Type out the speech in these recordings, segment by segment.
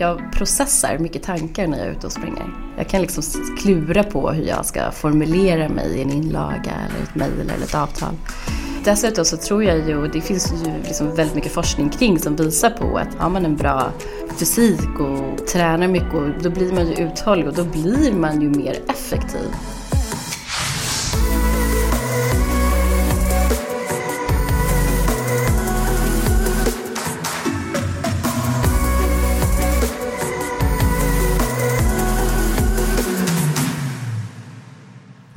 Jag processar mycket tankar när jag är ute och springer. Jag kan liksom klura på hur jag ska formulera mig i en inlaga eller ett mejl eller ett avtal. Dessutom så tror jag ju, och det finns ju liksom väldigt mycket forskning kring som visar på att har man en bra fysik och tränar mycket och då blir man ju uthållig och då blir man ju mer effektiv.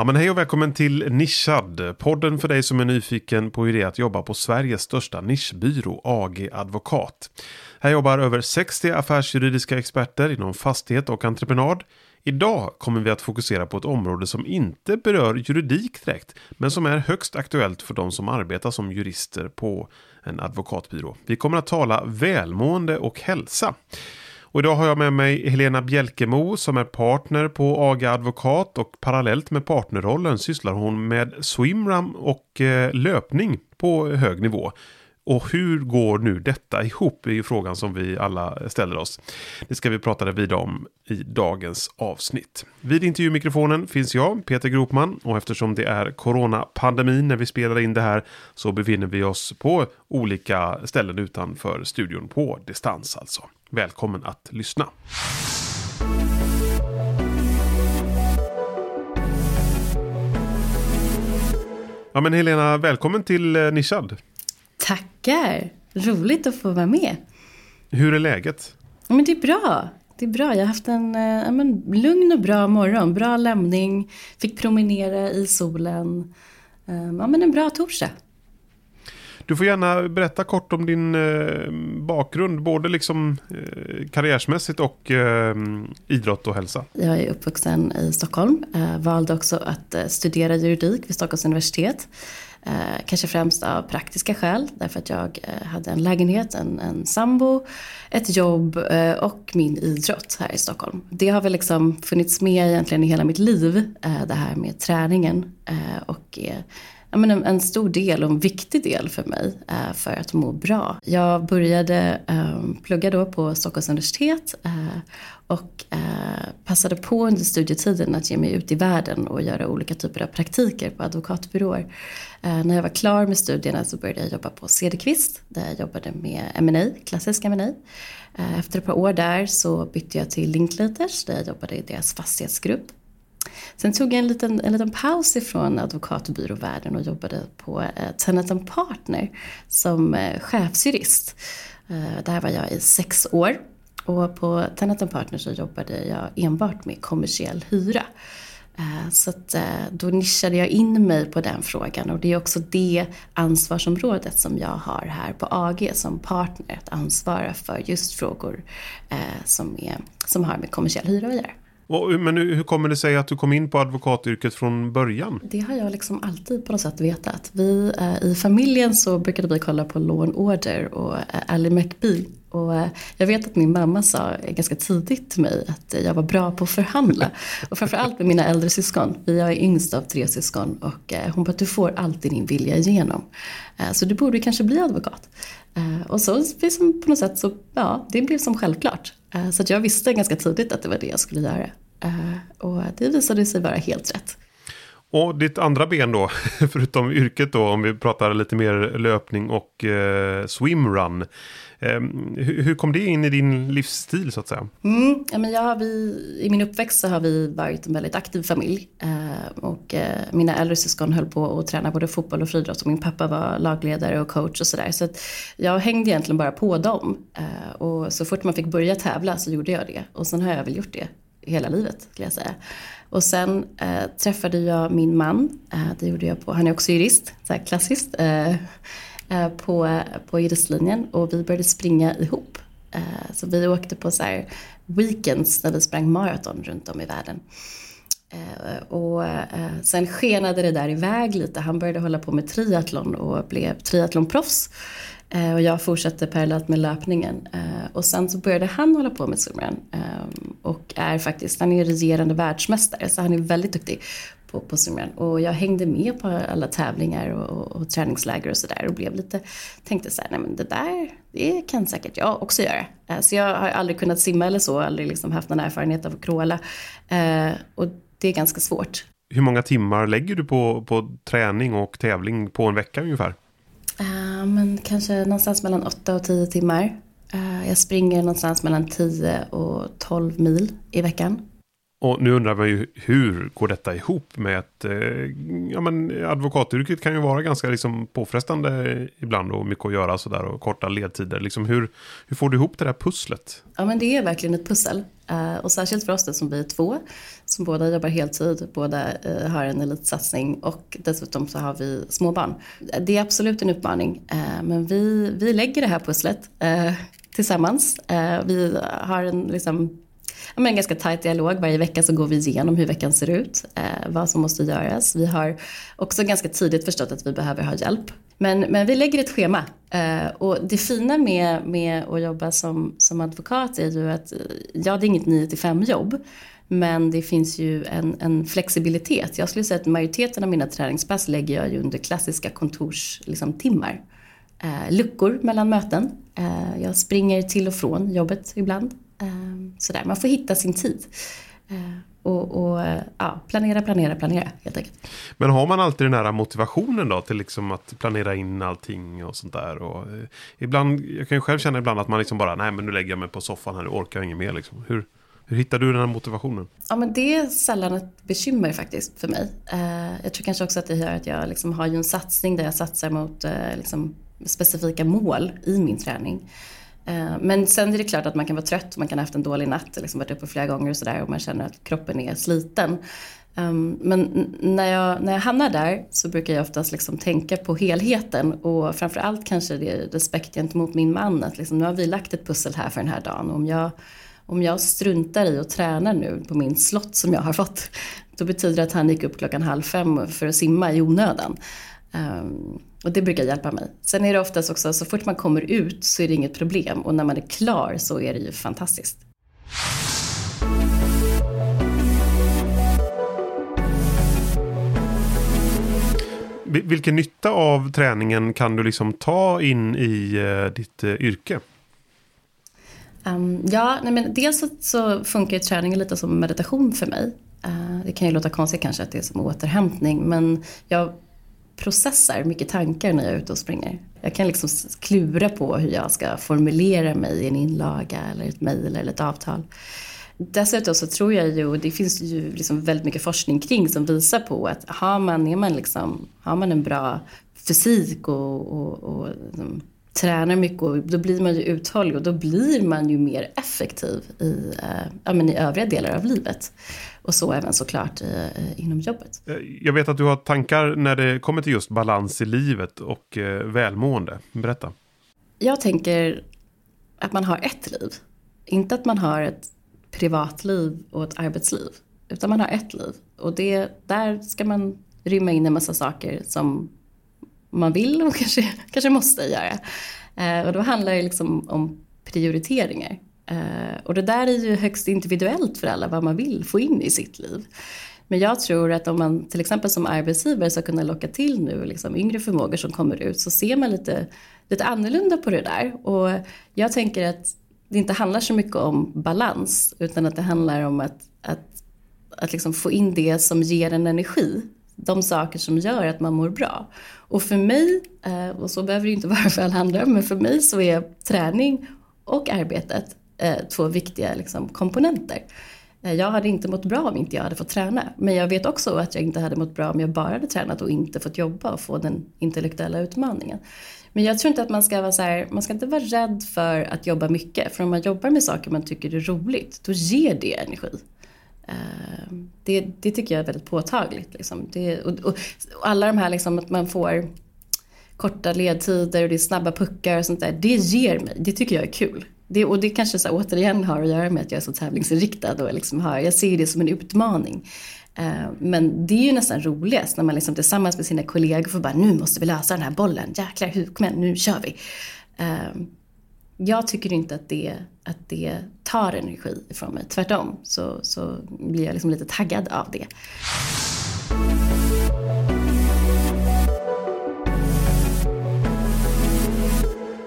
Ja, men hej och välkommen till Nischad, podden för dig som är nyfiken på hur det är att jobba på Sveriges största nischbyrå, AG Advokat. Här jobbar över 60 affärsjuridiska experter inom fastighet och entreprenad. Idag kommer vi att fokusera på ett område som inte berör juridik direkt, men som är högst aktuellt för de som arbetar som jurister på en advokatbyrå. Vi kommer att tala välmående och hälsa. Och idag har jag med mig Helena Bjälkemo som är partner på AGA Advokat och parallellt med partnerrollen sysslar hon med swimram och eh, löpning på hög nivå. Och hur går nu detta ihop är ju frågan som vi alla ställer oss. Det ska vi prata vidare om i dagens avsnitt. Vid intervjumikrofonen finns jag, Peter Gropman, och eftersom det är coronapandemin när vi spelar in det här så befinner vi oss på olika ställen utanför studion på distans alltså. Välkommen att lyssna. Ja men Helena, välkommen till eh, Nischad. Tackar! Roligt att få vara med. Hur är läget? Men det är bra. Det är bra. Jag har haft en eh, men, lugn och bra morgon. Bra lämning. Fick promenera i solen. Eh, ja, men en bra torsdag. Du får gärna berätta kort om din eh, bakgrund, både liksom eh, karriärsmässigt och eh, idrott och hälsa. Jag är uppvuxen i Stockholm, eh, valde också att eh, studera juridik vid Stockholms universitet. Eh, kanske främst av praktiska skäl, därför att jag eh, hade en lägenhet, en, en sambo, ett jobb eh, och min idrott här i Stockholm. Det har väl liksom funnits med egentligen i hela mitt liv, eh, det här med träningen och men en, en, stor del och en viktig del för mig eh, för att må bra. Jag började eh, plugga då på Stockholms universitet eh, och eh, passade på under studietiden att ge mig ut i världen och göra olika typer av praktiker på advokatbyråer. Eh, när jag var klar med studierna så började jag jobba på Cederqvist där jag jobbade med M&A, klassisk M&A. Eh, efter ett par år där så bytte jag till Linklaters där jag jobbade i deras fastighetsgrupp. Sen tog jag en liten, en liten paus ifrån advokatbyråvärlden och jobbade på eh, Tenant Partner som eh, chefsjurist. Eh, där var jag i sex år. Och på Tenant Partner så jobbade jag enbart med kommersiell hyra. Eh, så att, eh, då nischade jag in mig på den frågan och det är också det ansvarsområdet som jag har här på AG som partner. Att ansvara för just frågor eh, som, är, som har med kommersiell hyra att göra. Men hur kommer det sig att du kom in på advokatyrket från början? Det har jag liksom alltid på något sätt vetat. Vi, eh, I familjen så brukade vi kolla på Law and Order och eh, Ally McBeal. Och eh, jag vet att min mamma sa ganska tidigt till mig att jag var bra på att förhandla. Och framförallt med mina äldre syskon. Jag är yngst av tre syskon och eh, hon bara, du får alltid din vilja igenom. Eh, så du borde kanske bli advokat. Och så på något sätt så, ja, det blev som självklart. Så jag visste ganska tidigt att det var det jag skulle göra. Och det visade sig vara helt rätt. Och ditt andra ben då, förutom yrket då, om vi pratar lite mer löpning och eh, swimrun. Ehm, hur, kom det in i din livsstil så att säga? Mm, ja, men jag har vi, I min uppväxt så har vi varit en väldigt aktiv familj. Ehm, och eh, mina äldre syskon höll på att träna både fotboll och friidrott och min pappa var lagledare och coach och sådär. Så, så jag hängde egentligen bara på dem. Ehm, och så fort man fick börja tävla så gjorde jag det. Och sen har jag väl gjort det hela livet skulle jag säga. Och sen eh, träffade jag min man, eh, det gjorde jag på, han är också jurist, så här klassiskt, eh Eh, på, på juristlinjen och vi började springa ihop. Eh, så vi åkte på så här weekends när vi sprang maraton runt om i världen. Eh, och sen skenade det där iväg lite. Han började hålla på med triathlon och blev triathlonproffs. Och jag fortsatte parallellt med löpningen. Och sen så började han hålla på med swimrun. Ehm, och är faktiskt, han är regerande världsmästare så han är väldigt duktig på, på sommaren. Och jag hängde med på alla tävlingar och, och, och träningsläger och sådär och blev lite, tänkte så här, nej men det där, det kan säkert jag också göra. Eh, så jag har aldrig kunnat simma eller så, aldrig liksom haft någon erfarenhet av att kråla. Eh, och det är ganska svårt. Hur många timmar lägger du på, på träning och tävling på en vecka ungefär? Uh, men kanske någonstans mellan 8 och 10 timmar. Uh, jag springer någonstans mellan 10 och 12 mil i veckan. Och nu undrar man ju hur går detta ihop med att eh, ja, men advokatyrket kan ju vara ganska liksom, påfrestande ibland och mycket att göra sådär och korta ledtider. Liksom, hur, hur får du ihop det där pusslet? Ja men det är verkligen ett pussel. Eh, och särskilt för oss det som vi är två, som båda jobbar heltid, båda eh, har en elitsatsning och dessutom så har vi småbarn. Det är absolut en utmaning, eh, men vi, vi lägger det här pusslet eh, tillsammans. Eh, vi har en liksom, ja, en ganska tajt dialog. Varje vecka så går vi igenom hur veckan ser ut, eh, vad som måste göras. Vi har också ganska tidigt förstått att vi behöver ha hjälp. Men, men vi lägger ett schema. Eh, och det fina med, med att jobba som, som advokat är ju att, eh, ja det är inget 9 5 jobb. Men det finns ju en, en, flexibilitet. Jag skulle säga att majoriteten av mina träningspass lägger jag ju under klassiska kontorstimmar. Liksom, eh, luckor mellan möten. Eh, jag springer till och från jobbet ibland. Ehm, sådär. Man får hitta sin tid. Ehm, och, och ja, planera, planera, planera helt enkelt. Men har man alltid den här motivationen då till liksom att planera in allting och sånt där? Och, eh, ibland, jag kan ju själv känna ibland att man liksom bara, nej men nu lägger jag mig på soffan här, nu orkar jag inget mer liksom. Hur, hur hittar du den här motivationen? Ja men det är sällan ett bekymmer faktiskt för mig. Uh, jag tror kanske också att det gör att jag liksom har ju en satsning där jag satsar mot uh, liksom specifika mål i min träning. Eh, men sen är det klart att man kan vara trött, man kan ha haft en dålig natt, liksom varit uppe flera gånger och sådär och man känner att kroppen är sliten. Ehm, men när jag, när jag hamnar där så brukar jag oftast liksom tänka på helheten och framförallt kanske det är respekt gentemot min man. Att liksom, nu har vi lagt ett pussel här för den här dagen. Om jag, om jag struntar i att träna nu på min slott som jag har fått, då betyder det att han gick upp klockan halv fem för att simma i onödan. Um, och det brukar hjälpa mig. Sen är det oftast också, så fort man kommer ut så är det inget problem och när man är klar så är det ju fantastiskt. Vilken nytta av träningen kan du liksom ta in i uh, ditt uh, yrke? Um, ja, nej men dels så, så funkar träningen lite som meditation för mig. Uh, det kan ju låta konstigt kanske att det är som återhämtning men jag processar mycket tankar när jag är ute och springer. Jag kan liksom klura på hur jag ska formulera mig i en inlaga eller ett mejl eller ett avtal. Dessutom så tror jag ju, och det finns ju liksom väldigt mycket forskning kring som visar på att har man, är man liksom, har man en bra fysik och, och, och liksom, tränar mycket och då blir man ju uthållig och då blir man ju mer effektiv i, eh, ja, men i övriga delar av livet. Och så även såklart eh, inom jobbet. Eh, jag vet att du har tankar när det kommer till just balans i livet och eh, välmående. Berätta. Jag tänker att man har ett liv. Inte att man har ett privatliv och ett arbetsliv. Utan man har ett liv. Och det, där ska man rymma in en massa saker som man vill och kanske, kanske måste göra. Eh, och då handlar det liksom om prioriteringar. Eh, och det där är ju högst individuellt för alla vad man vill få in i sitt liv. Men jag tror att om man till exempel som arbetsgivare ska kunna locka till nu liksom yngre förmågor som kommer ut så ser man lite, lite annorlunda på det där. Och jag tänker att det inte handlar så mycket om balans utan att det handlar om att, att, att liksom få in det som ger en energi. De saker som gör att man mår bra. Och för mig, eh, och så behöver det inte vara för alla andra, men för mig så är träning och arbetet eh, två viktiga liksom, komponenter. Eh, jag hade inte mått bra om inte jag hade fått träna. Men jag vet också att jag inte hade mått bra om jag bara hade tränat och inte fått jobba och få den intellektuella utmaningen. Men jag tror inte att man ska vara så här, man ska inte vara rädd för att jobba mycket. För om man jobbar med saker man tycker är roligt, då ger det energi. Ehm, det, det tycker jag är väldigt påtagligt. Liksom. Det, och, och, och, alla de här liksom att man får korta ledtider och det är snabba puckar och sånt där. Det ger mig, det tycker jag är kul. Det, och det kanske så återigen har att göra med att jag är så tävlingsinriktad och liksom har, jag ser det som en utmaning. Uh, men det är ju nästan roligast när man liksom tillsammans med sina kollegor får bara nu måste vi lösa den här bollen, jäklar hukmän, nu kör vi. Uh, jag tycker inte att det, att det tar energi ifrån mig, tvärtom så, så blir jag liksom lite taggad av det.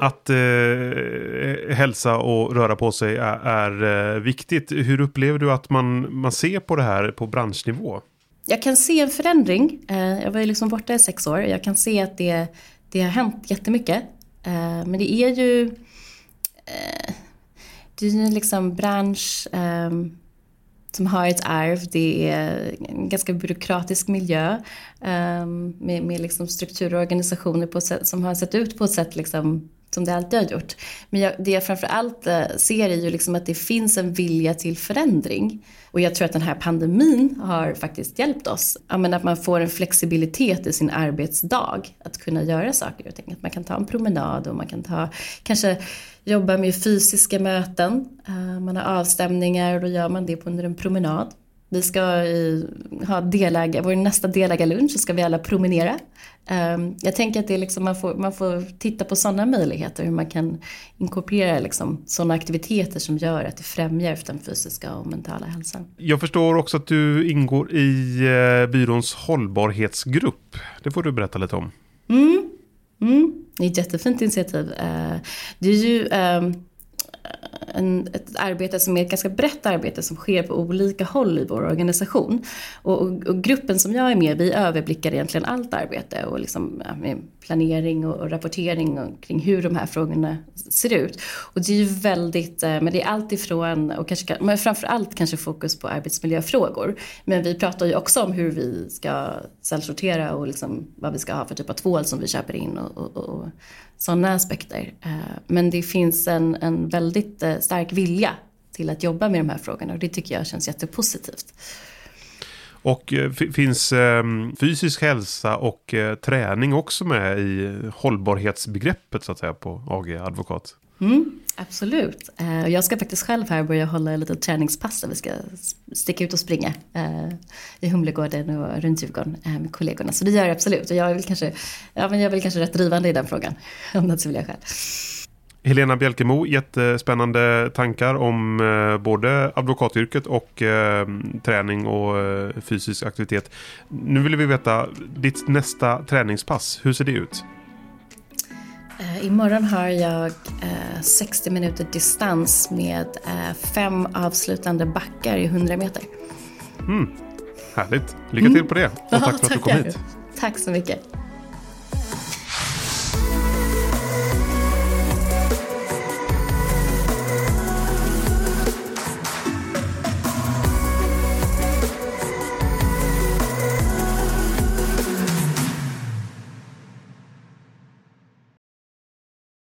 Att eh, hälsa och röra på sig är, är eh, viktigt. Hur upplever du att man, man ser på det här på branschnivå? Jag kan se en förändring. Eh, jag var ju liksom borta i sex år. Jag kan se att det, det har hänt jättemycket. Eh, men det är ju... Det är ju liksom bransch ehm, som har ett arv. Det är en ganska byråkratisk miljö ehm, med, med liksom strukturer och organisationer på sätt, som har sett ut på ett sätt liksom som det alltid har gjort. Men jag, det jag framförallt eh, ser är ju liksom att det finns en vilja till förändring. Och jag tror att den här pandemin har faktiskt hjälpt oss. Ja, att man får en flexibilitet i sin arbetsdag. Att kunna göra saker och ting. Att man kan ta en promenad och man kan ta, kanske jobba med fysiska möten. Eh, man har avstämningar och då gör man det under en promenad. Vi ska ha delägar, vår nästa delägarlunch så ska vi alla promenera. Ehm, jag tänker att det är liksom, man, får, man får titta på sådana möjligheter, hur man kan inkorporera liksom sådana aktiviteter som gör att det främjar den fysiska och mentala hälsan. Jag förstår också att du ingår i eh, byråns hållbarhetsgrupp. Det får du berätta lite om. Mm. Mm. Det är ett jättefint initiativ. Eh, det är ju ehm, en, ett arbete som är ett ganska brett arbete som sker på olika håll i vår organisation. Och, och, och gruppen som jag är med vi överblickar egentligen allt arbete och liksom, ja, med planering och, och rapportering och, kring hur de här frågorna ser ut. Och det är ju väldigt, eh, men det är allt ifrån, och kanske, men framförallt kanske fokus på arbetsmiljöfrågor. Men vi pratar ju också om hur vi ska källsortera och liksom vad vi ska ha för typ av tvål som vi köper in och, och, och sådana aspekter. Eh, men det finns en, en väldigt eh, stark vilja till att jobba med de här frågorna och det tycker jag känns jättepositivt. Och eh, finns ehm, fysisk hälsa och träning också med i hållbarhetsbegreppet så att säga på AG Advokat? Mm, absolut. Eh, jag ska faktiskt själv här börja hålla en liten träningspass där vi ska sticka ut och springa eh, i Humlegården och runt Djurgården eh, med kollegorna. Så det gör jag absolut och jag är väl kanske, ja, men jag är väl kanske rätt drivande i den frågan. Om något så vill jag själv. Helena Bjälkemo, jättespännande tankar om både advokatyrket och eh, träning och eh, fysisk aktivitet. Nu vill vi veta ditt nästa träningspass. Hur ser det ut? Eh, imorgon har jag 60 eh, minuter distans med eh, fem avslutande backar i 100 meter. Mm, härligt. Lycka till på det och tack för att du kom hit. Tack så mycket.